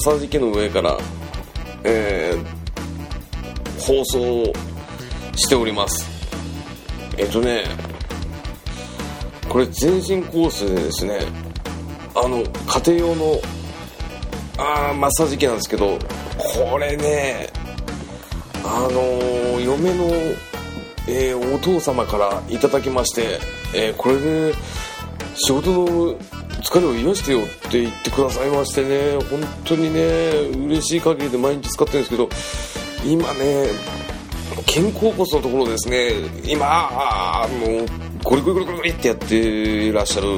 ッサージ機の上から、えー、放送しております。えっ、とねこれ全身コースでですねあの家庭用のあマッサージ機なんですけどこれねあのー嫁の、えーお父様からいただきまして、えーこれで仕事の疲れを癒してよって言ってくださいましてね。本当にね嬉しい限りで毎日使ってるんですけど今ね肩甲骨のところですね。今もうゴリゴリゴリゴリってやっていらっしゃる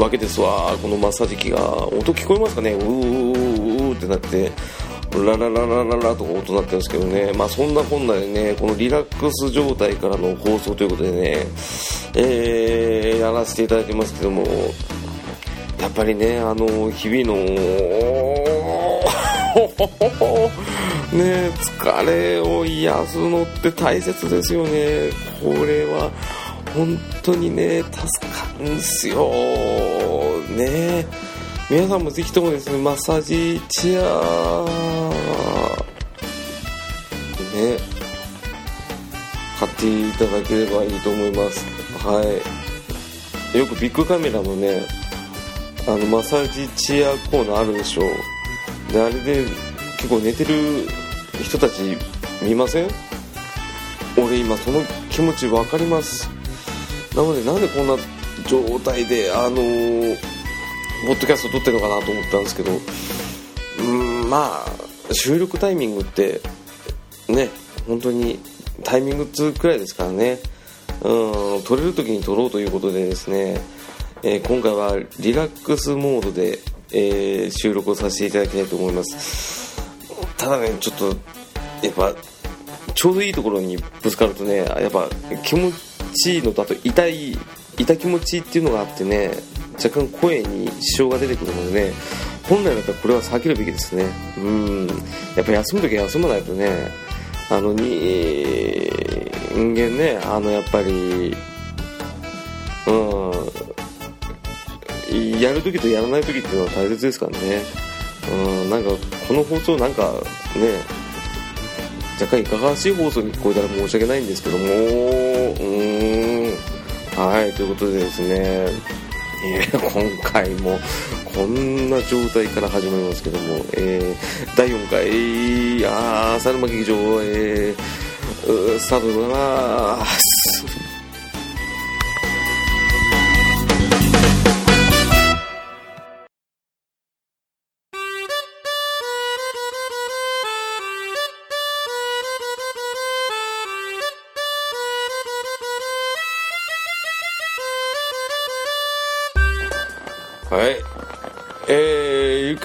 わけですわ。このマッサージ機が。音聞こえますかね？うーうーうーってなってララララララとか音鳴ってるんですけどね。まあそんなこんなでねこのリラックス状態からの放送ということでねえー、やらせていただいてますけども。やっぱりねあの日々の ね疲れを癒すのって大切ですよね。これは本当にね助かるんですよ。ね皆さんもぜひともですねマッサージチェア。ね買っていただければいいと思います。はい。よくビッグカメラのねあのマッサージチェアコーナーあるでしょであれで結構寝てる人たち見ません？俺今その気持ち分かります。なのでなんでこんな状態であのーポッドキャスト撮ってるのかなと思ったんですけど。うんまあ収録タイミングってね本当にタイミング2くらいですからね。うん撮れる時に撮ろうということでですね、えー今回はリラックスモードで、えー収録をさせていただきたいと思います。ただねちょっとやっぱちょうどいいところにぶつかるとねやっぱ気持ちいいのとあと痛い痛気持ちいいっていうのがあってね若干声に支障が出てくるのでね本来だったらこれは避けるべきですね。うん。やっぱ休む時は休まないとねあのに人間ねあのやっぱりうん。やる時とやらない時っていうのは大切ですからね。うんなんかこの放送なんかね若干いかがわしい放送に聞こえたら申し訳ないんですけどもうーんはいということでですね。いや今回もこんな状態から始まりますけども、えー第4回あー猿間劇場、えースタートでご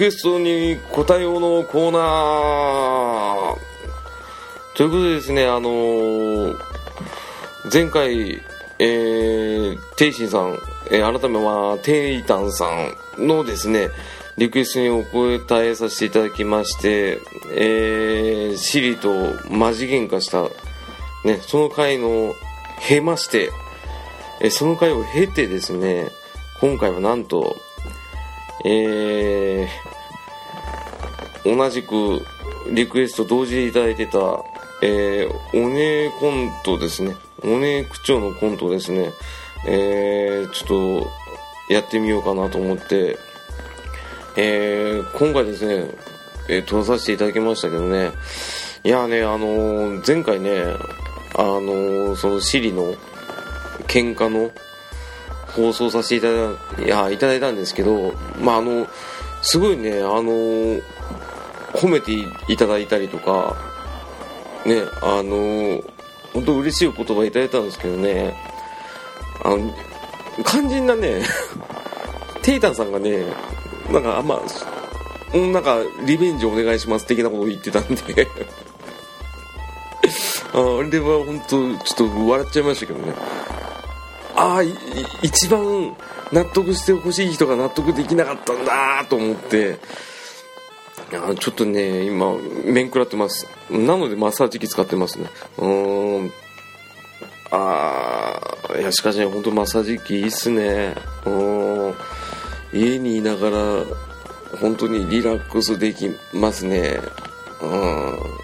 クエストに答えようのコーナー。ということでですね、あのー前回、えー、テイシンさん、えー改めは、テイタンさんのですね、リクエストにお答えさせていただきまして、えー、シリとマジ喧嘩した、ね、その回の、経まして、えーその回を経てですね、今回はなんと、えー、同じくリクエスト同時にいただいてた、えー、おねコントですね。おね区長のコントですね。えー、ちょっと、やってみようかなと思って、えー、今回ですね、えー、撮らさせていただきましたけどね、いやね、あのー前回ね、あのそのシリの喧嘩の放送させていただいやいただいたんですけど、まあ、あのすごいね、あの褒めていただいたりとか、ね、あの本当嬉しいお言葉いただいたんですけどね、あの肝心なね、テイタンさんがね、なんかあんま、うなんかリベンジお願いします的なことを言ってたんで、あれは本当ちょっと笑っちゃいましたけどね。ああ一番納得してほしい人が納得できなかったんだと思って。あーちょっとね今面食らってます。なのでマッサージ機使ってますね。うん。ああいやしかしね本当マッサージ機いいっすね。うん。家に見ながら本当にリラックスできますね。うん。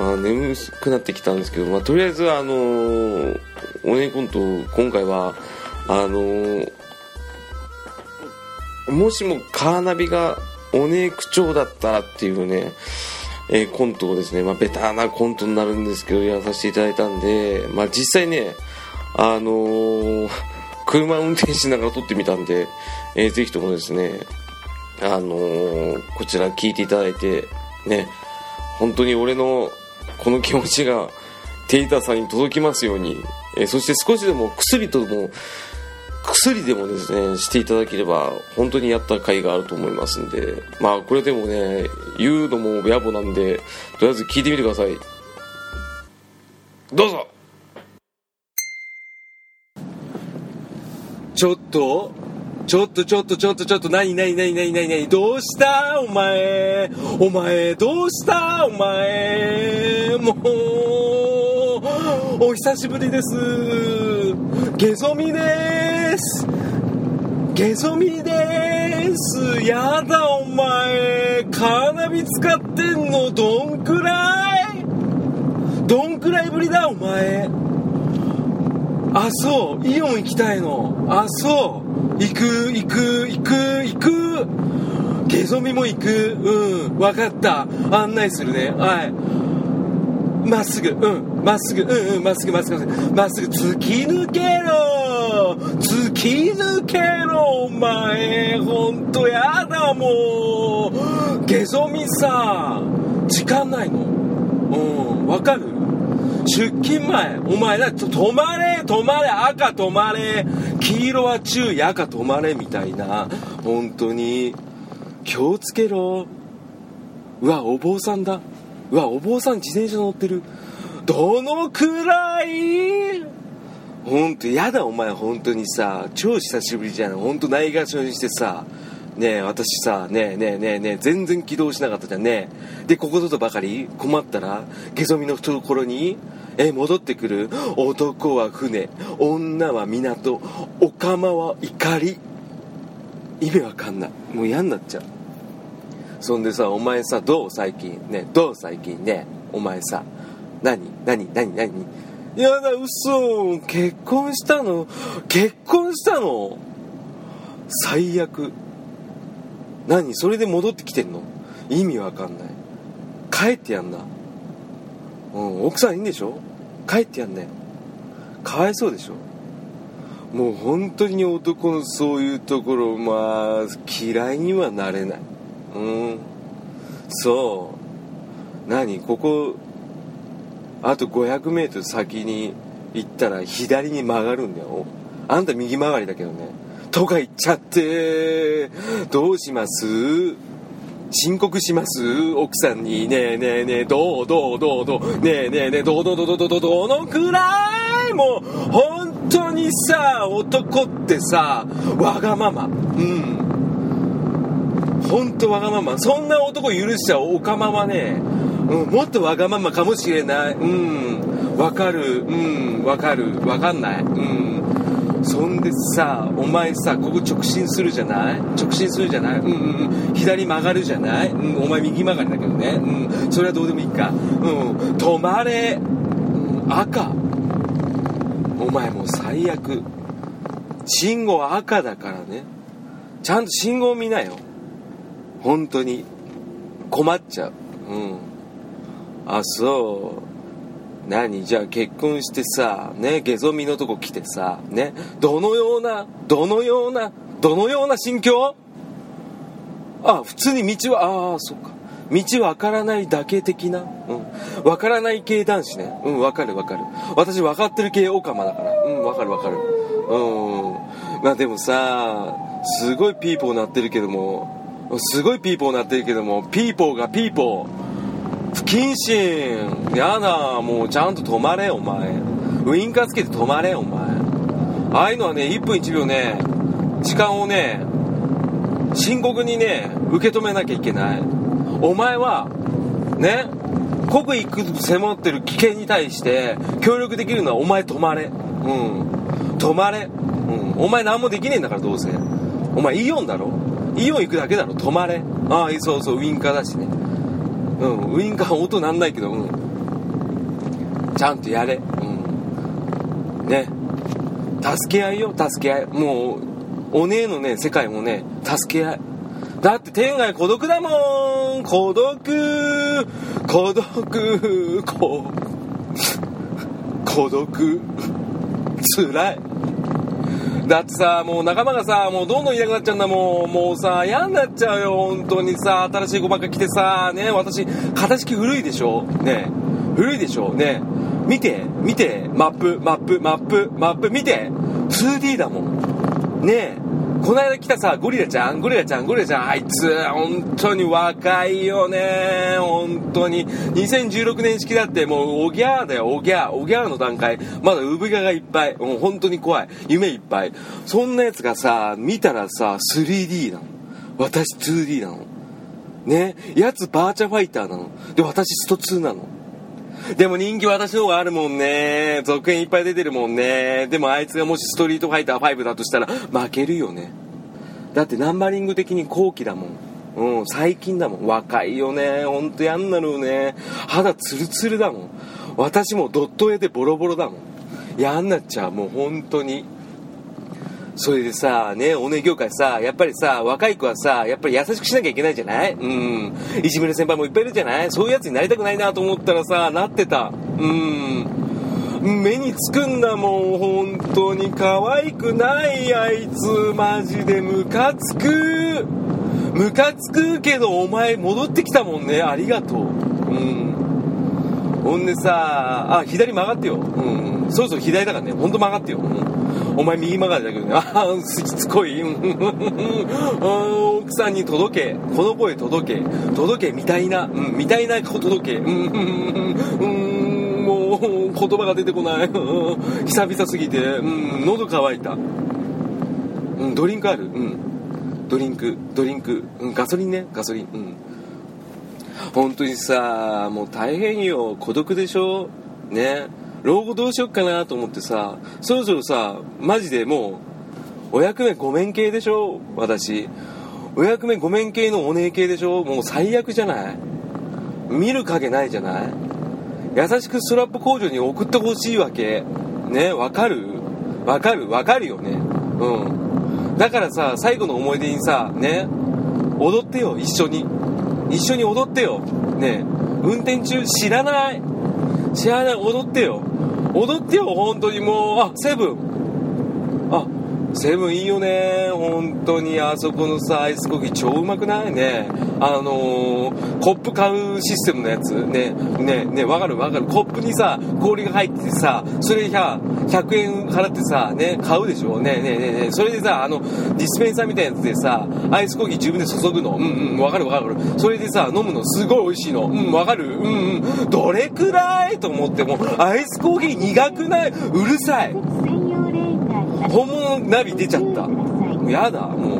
あ眠くなってきたんですけど、まあ、とりあえずあのー、おねコント今回はあのー、もしもカーナビがおね口調だったらっていうね、えー、コントをですね、まあ、ベターなコントになるんですけどやらさせていただいたんで、まあ、実際ねあのー、車運転しながら撮ってみたんで、えー、ぜひともですねあのー、こちら聞いていただいてね本当に俺のこの気持ちがテイターさんに届きますように、えー、そして少しでも薬とも薬でもですねしていただければ本当にやった甲斐があると思いますんで。まあこれでもね言うのも野暮なんでとりあえず聞いてみてください。どうぞ。ちょっとちょっとちょっとちょっとちょっと何何何何何何どうした？お前。お前どうした？お前。もうお久しぶりです。ゲゾミです。ゲゾミです。やだお前。カーナビ使ってんの？どんくらい？どんくらいぶりだお前。あそう。イオン行きたいの。あそう。行く行く行く行く。ゲゾミも行く。うん。分かった。案内するね。はい。まっすぐ。うん。まっすぐうんうんまっすぐまっすぐまっすぐ突き抜けろ突き抜けろお前ほんとやだもうゲゾミさ時間ないのうんわかる？出勤前、お前だ、止まれ、止まれ、赤止まれ、黄色は注意、赤止まれ、みたいな。本当に。気をつけろ。うわ、お坊さんだ。うわ、お坊さん自転車乗ってる。どのくらい？ほんと、やだ、お前、本当にさ、超久しぶりじゃん。ほんと、ないがしろにしてさ、ねえ私さねえねえねえねえ全然起動しなかったじゃんね。えでここぞとばかり？困ったら？ゲソミの懐に？え戻ってくる？男は船。女は港。おかまは怒り。意味わかんない。もう嫌になっちゃう。そんでさお前さどう？最近。ねどう？最近ねお前さ。何何何何？やだ嘘。結婚したの？結婚したの？最悪。何？それで戻ってきてんの？意味わかんない。帰ってやんな。うん奥さんいいんでしょ？帰ってやんねかわいそうでしょ？もう本当に男のそういうところまあ嫌いにはなれない。うん。そう。何？ここあと 500m 先に行ったら左に曲がるんだよ。あんた右曲がりだけどね。とか言っちゃってどうします？申告します？奥さんにねえねえねえどうどうどうどう？ねえねえねえどうどうどうどうどう？どのくらい？もう本当にさ男ってさわがまま。うん。本当わがまま。そんな男許しちゃおかまはね、うん、もっとわがままかもしれない。うん。わかる。うん。わかる。わかんない。うん。そんでさお前さここ直進するじゃない？直進するじゃない？うん。うん。左曲がるじゃない、うん、お前右曲がりだけどね。うん。それはどうでもいいか。うん。止まれ、赤。お前もう最悪。信号赤だからね。ちゃんと信号見なよ。本当に。困っちゃう。うん。あそう。何？じゃあ結婚してさねゲゾミのとこ来てさねどのようなどのようなどのような心境？あ普通に道はああそっか。道わからないだけ的な？うん。わからない系男子ね。うんわかるわかる。私分かってる系オカマだから。うんわかるわかる。うん。まあでもさすごいピーポー鳴ってるけどもすごいピーポー鳴ってるけどもピーポーがピーポー。不謹慎。やだもうちゃんと止まれお前。ウインカーつけて止まれお前。ああいうのはね1分1秒ね時間をね深刻にね受け止めなきゃいけない。お前はね刻一刻迫ってる危険に対して協力できるのはお前止まれ。うん。止まれ。うん。お前何もできねえんだからどうせ。お前イオンだろ。イオン行くだけだろ。止まれ。ああそうそうウインカーだしね。うん。ウインカー音なん。ないけどうん。ちゃんとやれ。うん。ね。助け合いよ。助け合い。もうお姉のね世界もね助け合い。だって天外孤独だもん。孤独。孤独。孤独。つらい。だってさもう仲間がさもうどんどんいなくなっちゃうんだもん。もうさ嫌になっちゃうよ本当にさ。新しい子ばっか来てさ。ね私形式古いでしょ？ね。古いでしょ？ね。見て見て。マップマップマップマップ。見て。2D だもん。ね。えこの間来たさ、ゴリラちゃん？ゴリラちゃんゴリラちゃんあいつ、本当に若いよね本当に。2016年式だってもう、おぎゃーだよ、おぎゃー。おぎゃーの段階。まだ産毛がいっぱい。もう本当に怖い。夢いっぱい。そんなやつがさ、見たらさ、3D なの。私 2D なの。ね？やつバーチャファイターなの。で、私スト2なの。でも人気私の方があるもんね。続編いっぱい出てるもんね。でもあいつがもしストリートファイター5だとしたら負けるよね。だってナンバリング的に後期だもん。うん、最近だもん。若いよね。ほんとやんなるね。肌ツルツルだもん。私もドット絵でボロボロだもん。やんなっちゃう。もう本当に。それでさ、ね、おね業界さ、やっぱりさ、若い子はさ、やっぱり優しくしなきゃいけないじゃない？うん。いじめる先輩もいっぱいいるじゃない？そういうやつになりたくないなと思ったらさ、なってた。うん。目につくんだもん、本当に。可愛くない、あいつ。マジでムカつく。ムカつくけど、お前戻ってきたもんね。ありがとう。うん。ほんでさ、あ、左曲がってよ。うん。そろそろ左だからね。ほんと曲がってよ。うんお前右曲がりだけどね、ああ、しつこい。奥さんに届け。この声届け。届け、みたいな。うん、みたいな届け。うん、もう、言葉が出てこない。久々すぎて、うん、喉乾いた。うん、ドリンクあるうん。ドリンク、ドリンク。うん、ガソリンね、ガソリン。うん。本当にさ、もう大変よ。孤独でしょ？ね。老後どうしよっかなと思ってさそろそろさマジでもうお役目ご免刑でしょ？私。お役目ご免刑のお姉系でしょ？もう最悪じゃない？見る影ないじゃない？優しくストラップ工場に送ってほしいわけ。ね？わかる？わかる？わかるよね。うん。だからさ最後の思い出にさね？踊ってよ一緒に。一緒に踊ってよ。ね？運転中知らない。知らない。踊ってよ。踊ってよ本当にもう。あセブン。セブンいいよね。本当にあそこのさアイスコーヒー超うまくないね。あのー、コップ買うシステムのやつ。ねねねわかるわかる。コップにさ氷が入っててさそれ 100, 100円払ってさね買うでしょ。ねねねね。それでさあのディスペンサーみたいなやつでさアイスコーヒー自分で注ぐの。うんうんわかるわかる。それでさ飲むのすごい美味しいの。うんわかる。うんうん。どれくらい？と思ってもアイスコーヒー苦くない？うるさい。本物？ナビ出ちゃった。もうやだも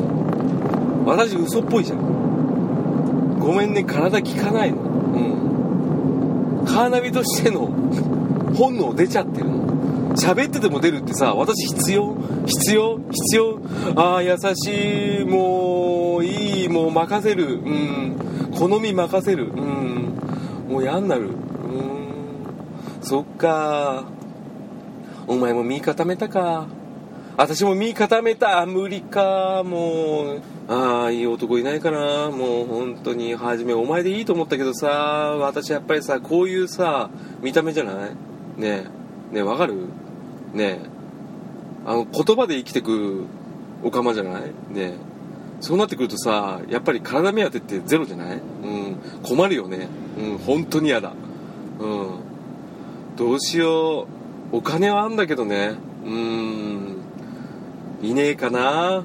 う。私嘘っぽいじゃん。ごめんね体効かないの。うん。カーナビとしての本能出ちゃってるの。喋ってても出るってさ私必要？必要？必要？ああ優しい。もういい。もう任せる。うん。好み任せる。うん。もう嫌になる。うん。そっか。お前も身固めたか。私も身固めた無理かもうああいい男いないかなもう本当に。初めお前でいいと思ったけどさ私やっぱりさこういうさ見た目じゃない？ねえ。ねえわかる？ねえ。あの言葉で生きてくおかまじゃない？ねえ。そうなってくるとさやっぱり体目当てってゼロじゃない？うん。困るよね。うん本当に嫌だ。うん。どうしよう。お金はあんだけどね。うん。いねえかな。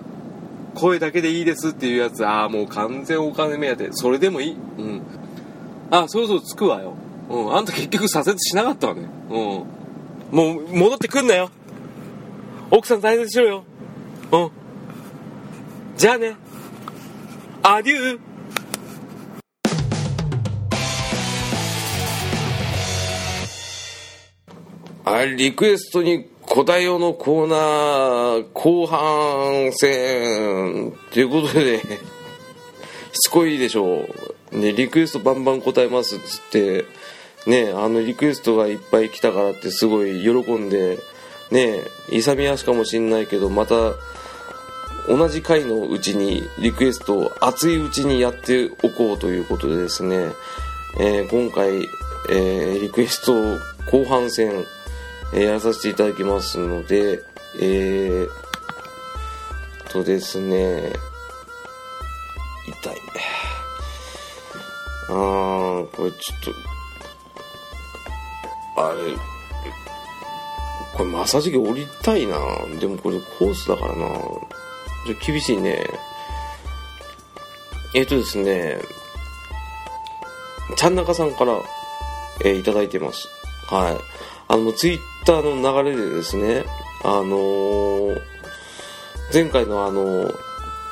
声だけでいいですっていうやつ。ああもう完全お金目当て。それでもいい？うん。あそろそろ着くわよ。うん。あんた結局左折しなかったわね。うん。もう戻ってくんなよ。奥さん大切にしろよ。うん。じゃあね。アデュー。あリクエストに古代用のコーナー後半戦ということでしつこいでしょう、ね、リクエストバンバン答えますっつってねあのリクエストがいっぱい来たからってすごい喜んでね勇み足かもしんないけどまた同じ回のうちにリクエストを熱いうちにやっておこうということでですね、えー、今回、えー、リクエスト後半戦、えー、やらさせていただきますので、えー、とですね、痛い。あー、これちょっと、あれ、これマッサージ機降りたいなでもこれコースだからなちょ厳しいね。えっ、ー、とですね、ちゃんなかさんから、えー、いただいてます。はい。あの、ツイッターの流れでですね、あのー、前回のあの、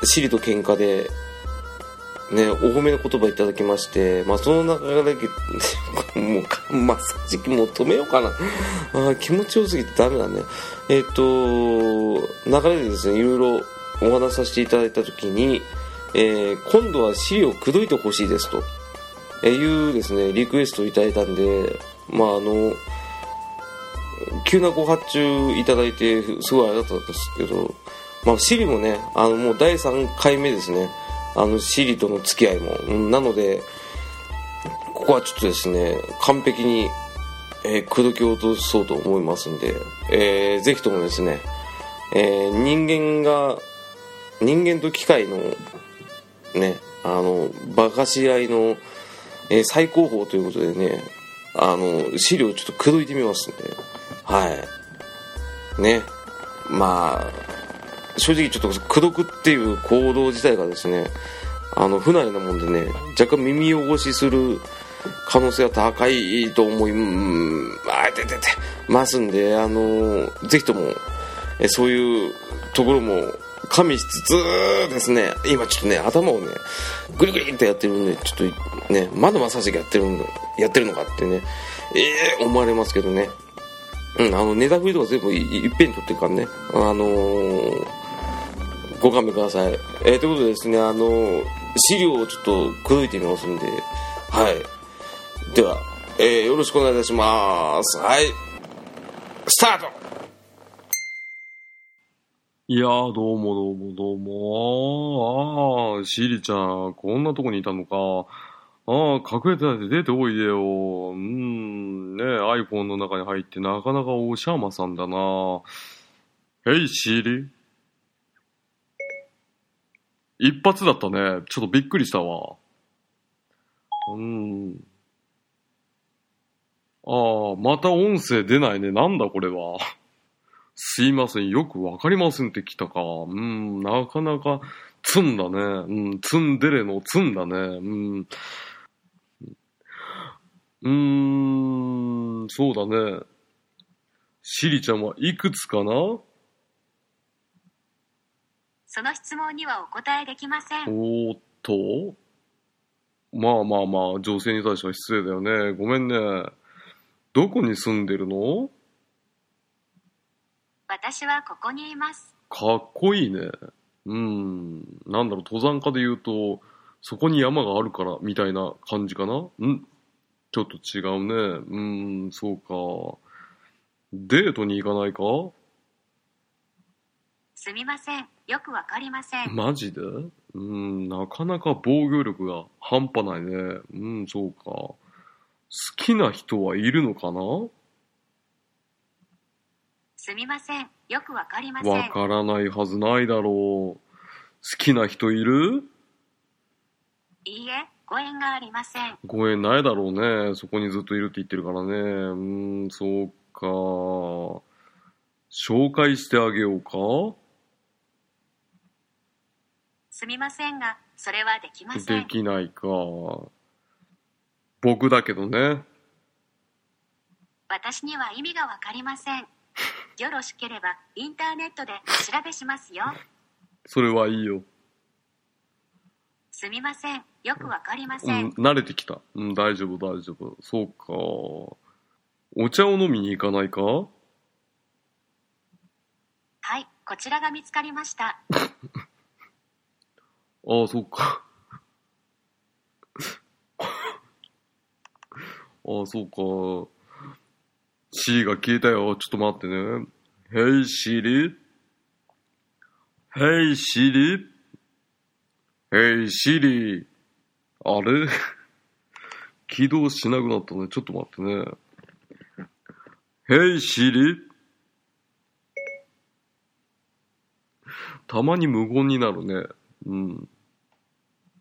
シリと喧嘩で、ね、お褒めの言葉いただきまして、まあ、その流れで、もう、マッサージもう止めようかな。あ気持ちよすぎてダメだね。えっ、ー、と、流れでですね、いろいろお話しさせていただいた時に、えー、今度は資料を口説いてほしいですと、えいうですねリクエストをいただいたんでまああの急なご発注いただいてすごいありがたかったんですけど、まあ、シリもねあのもう第3回目ですね。あのシリとの付き合いも、うん、なのでここはちょっとですね完璧に、えー、口説き落とそうと思いますんで、えー、ぜひともですね、えー、人間が人間と機械のねあのバカし合いの、えー、最高峰ということでねあの資料ちょっと口説いてみますんで。はいねまあ正直ちょっと口説くっていう行動自体がですねあの不慣れなもんでね若干耳汚しする可能性は高いと思いあてててますんであのぜひともえそういうところも加味しつつですね、今ちょっとね、頭をね、グリグリってやってるんで、ちょっとね、まだマッサージやってるんだ、やってるのかってね、ええー、思われますけどね。うん、あの、ネタ振りとか全部いっぺんに取ってるからね、あのー、ご勘弁ください。えー、ということでですね、あのー、資料をちょっと口説いてみますんで、はい。では、えー、よろしくお願いいたします。はい。スタートいやー、どうもどうもどうも。ああ、シリちゃん、こんなとこにいたのか。ああ、隠れてないで出ておいでよ。うん、ね iPhone の中に入ってなかなかおしゃまさんだな。へい、シリ。一発だったね。ちょっとびっくりしたわ。うん。ああ、また音声出ないね。なんだこれは。すいません、よくわかりませんって来たか。うん、なかなか、ツンだね。うん、ツンデレのツンだね。うん。うーん、そうだね。シリちゃんはいくつかな？その質問にはお答えできません。おーっとまあまあまあ、女性に対しては失礼だよね。ごめんね。どこに住んでるの？私はここにいます。かっこいいね。うん。なんだろう、登山家で言うと、そこに山があるからみたいな感じかな？んちょっと違うね。うん、そうか。デートに行かないか？すみません。よくわかりません。マジで？うん、なかなか防御力が半端ないね。うん、そうか。好きな人はいるのかな？すみません。よくわかりません。わからないはずないだろう。好きな人いる？いいえ、ご縁がありません。ご縁ないだろうね。そこにずっといるって言ってるからね。うん、そうか。紹介してあげようか？すみませんが、それはできません。できないか。僕だけどね。私には意味がわかりません。よろしければインターネットで調べしますよ。それはいいよ。すみません。よくわかりません。うん、慣れてきた。うん、大丈夫、大丈夫。そうか。お茶を飲みに行かないか？こちらが見つかりました。ああ、そっか。ああ、そうか。C が消えたよ。ちょっと待ってね。Hey Siri? Hey Siri? Hey Siri? あれ？起動しなくなったね。ちょっと待ってね。Hey Siri? たまに無言になるね。うん。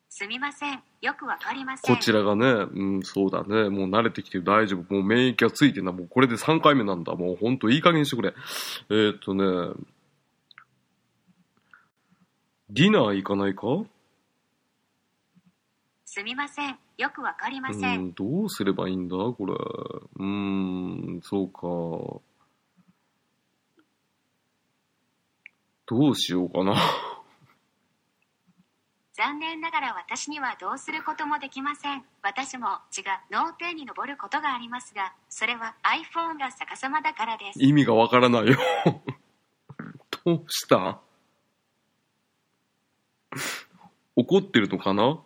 すみません。よくわかりません。こちらがね、うん、そうだね。もう慣れてきてる。大丈夫。もう免疫がついてんだ。もうこれで3回目なんだ。もうほんといい加減にしてくれ。えー、っとね、ディナー行かないか？すみません。よくわかりまうせん。ん、どうすればいいんだ？これ。うーん、そうか。どうしようかな。残念ながら私にはどうすることもできません。私も血が脳天に上ることがありますが、それは iPhone が逆さまだからです。意味がわからないよ。どうした？怒ってるのかな？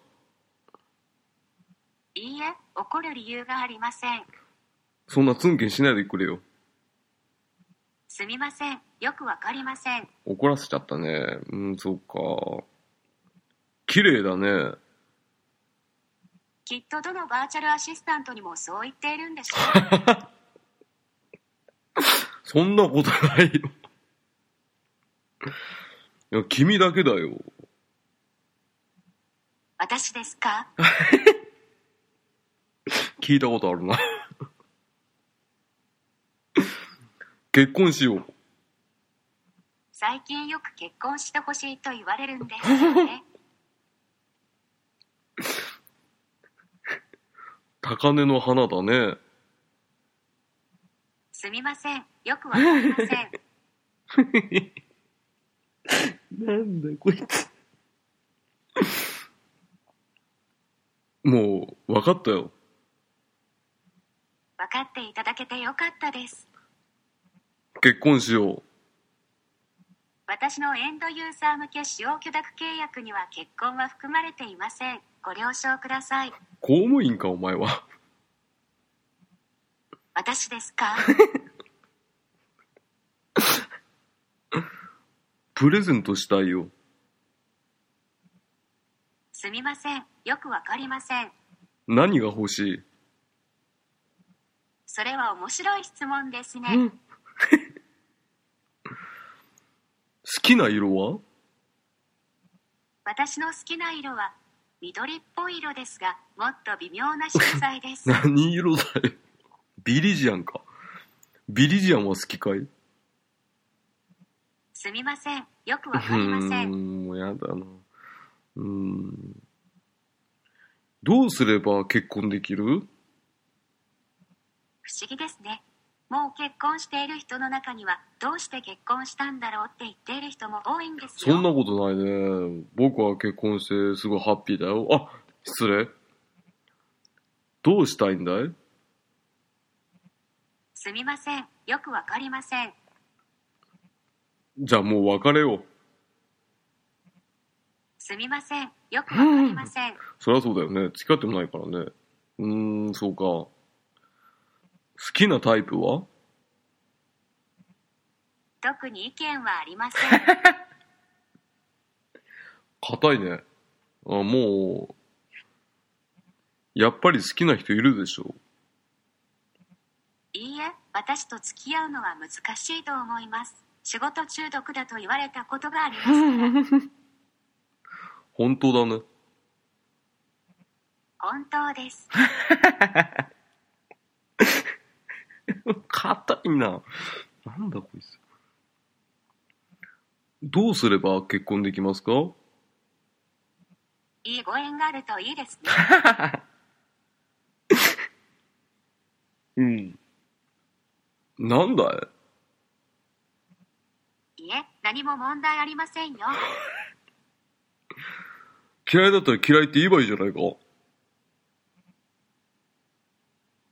いいえ、怒る理由がありません。そんなツンケンしないでくれよ。すみません。よくわかりません。怒らせちゃったね。うん、そうか。綺麗だね。きっとどのバーチャルアシスタントにもそう言っているんでしょう。そんなことないよ。いや、君だけだよ。私ですか？聞いたことあるな。結婚しよう。最近よく結婚してほしいと言われるんですよね。高嶺の花だね。すみません。よくわかりません。なんだこいつ。もう、分かったよ。分かっていただけてよかったです。結婚しよ私のエンドユーザー向け使用許諾契約には結婚は含まれていません。ご了承ください。う。公務員か、お前は。私ですか？プレゼントしたいよ。すみません。よくわかりません。何が欲しい？それは面白い質問ですね。好きな色は？私の好きな色は緑っぽい色ですが、もっと微妙な色彩です。何色だよ。ビリジアンか。ビリジアンは好きかい？すみません。よくわかりませうーん。ん、もうやだな。うーん。どうすれば結婚できる？不思議ですね。もう結婚している人の中には、どうして結婚したんだろうって言っている人も多いんですよ。そんなことないね。僕は結婚してすごいハッピーだよ。あ、失礼。どうしたいんだい？すみません。よくわかりません。じゃあもう別れよう。すみません。よくわかりません。そりゃそうだよね。付き合ってもないからね。うーん、そうか。好きなタイプは？特に意見はありません。硬いね。あ、もう、やっぱり好きな人いるでしょ？いいえ、私と付き合うのは難しいと思います。仕事中毒だと言われたことがありますから。本当だね。本当です。硬いな。なんだこいつ。どうすれば結婚できますか？いいご縁があるといいですね。うん。なんだい？いえ、何も問題ありませんよ。嫌いだったら嫌いって言えばいいじゃないか。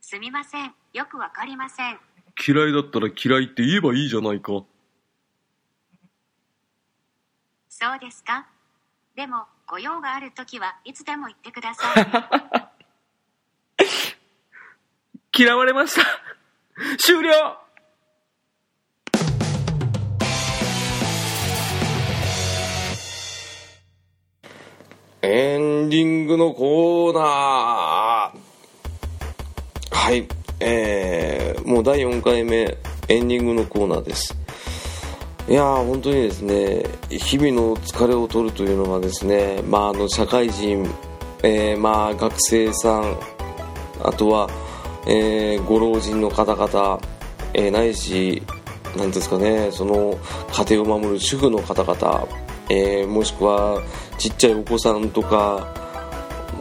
すみません。よくわかりません。嫌いだったら嫌いって言えばいいじゃないか。そうですか。でもご用があるときはいつでも言ってください。嫌われました。終了。エンディングのコーナー。はいえー、もう第4回目エンディングのコーナーです。いやー本当にですね日々の疲れを取るというのがですねまああの社会人、えー、まあ学生さんあとは、えー、ご老人の方々、えー、ないしなんですかねその家庭を守る主婦の方々、え、もしくはちっちゃいお子さんとか、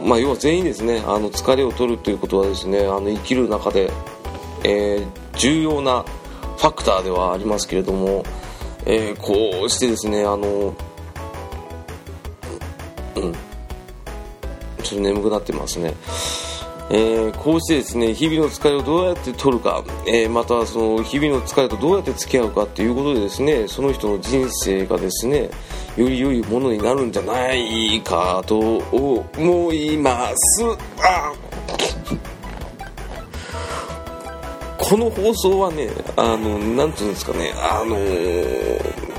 まあ、要は全員ですねあの疲れを取るということはですねあの生きる中で、えー、重要なファクターではありますけれども、えー、こうしてですねあのうんちょっと眠くなってますね。えー、こうしてですね日々の疲れをどうやって取るか、えー、またその日々の疲れとどうやって付き合うかということでですねその人の人生がですねより良いものになるんじゃないかと思います。あ。この放送はねあのなんていうんですかねあのー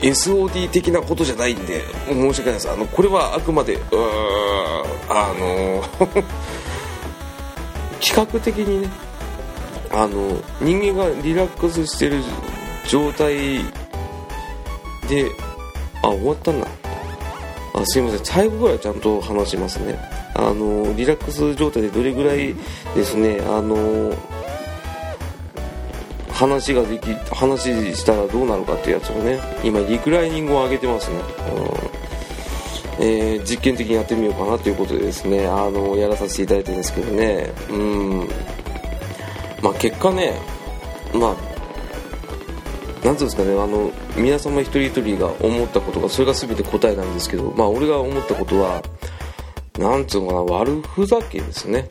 SOD 的なことじゃないんで申し訳ないです。あのこれはあくまでうあの 企画的にねあの人間がリラックスしてる状態であ終わったんだ。あすいません。最後ぐらいちゃんと話しますね。あのリラックス状態でどれぐらいですね。あの話ができ話したらどうなるかっていうやつをね今リクライニングを上げてますね、うん。えー実験的にやってみようかなということでですね。あのやらさせていただいてるんですけどね。うん。まあ結果ねまあなんうんですかねあの皆様一人一人が思ったことがそれが全て答えなんですけどまあ俺が思ったことはなんつうのかな悪ふざけですね。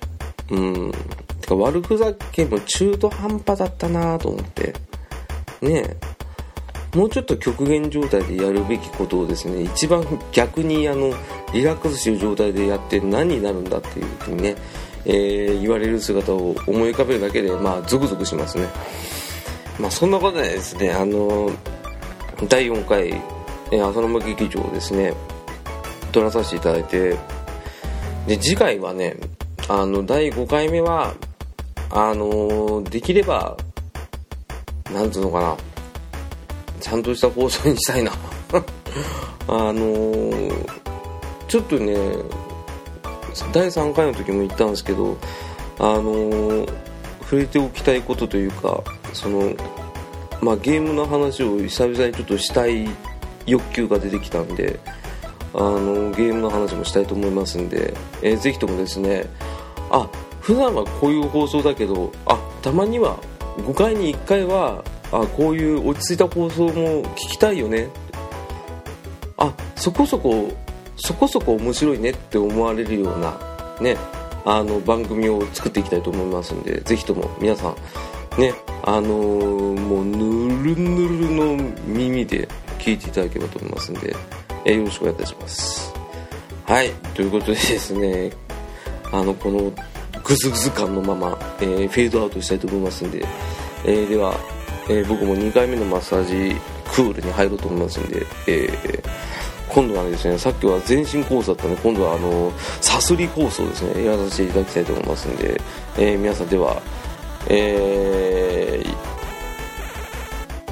うん。てか悪ふざけも中途半端だったなと思って。ねえ。もうちょっと極限状態でやるべきことをですね一番逆にあのリラックスしてる状態でやって何になるんだっていうふうにね、えー言われる姿を思い浮かべるだけでまあゾクゾクしますね。まあそんなことでですねあの第4回、えー浅沼劇場をですね撮らさせていただいてで次回はねあの第5回目はあのできればなんつうのかなちゃんとした放送にしたいな。あのちょっとね第3回の時も言ったんですけどあの触れておきたいことというかそのまあゲームの話を久々にちょっとしたい欲求が出てきたんであのゲームの話もしたいと思いますんで、えーぜひともですねあ普段はこういう放送だけどあたまには5回に1回はあこういう落ち着いた放送も聞きたいよね。あそこそこそこそこ面白いねって思われるようなねあの番組を作っていきたいと思いますんでぜひとも皆さんねあのーもうぬるぬるの耳で聞いていただければと思いますんで、えーよろしくお願いいたします。はいということでですねあのこのグズグズ感のまま、えーフェードアウトしたいと思いますんで、えでは、え僕も2回目のマッサージクールに入ろうと思いますんで、え今度はですねさっきは全身コースだったので今度はあのサスリコースをですねやらさせていただきたいと思いますんで、え皆さんでは、えー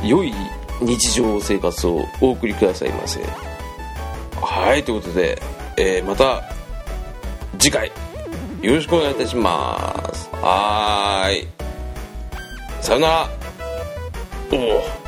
良い日常生活をお送りくださいませ。はいということで、えーまた次回よろしくお願いいたします。はーい。さよなら。おお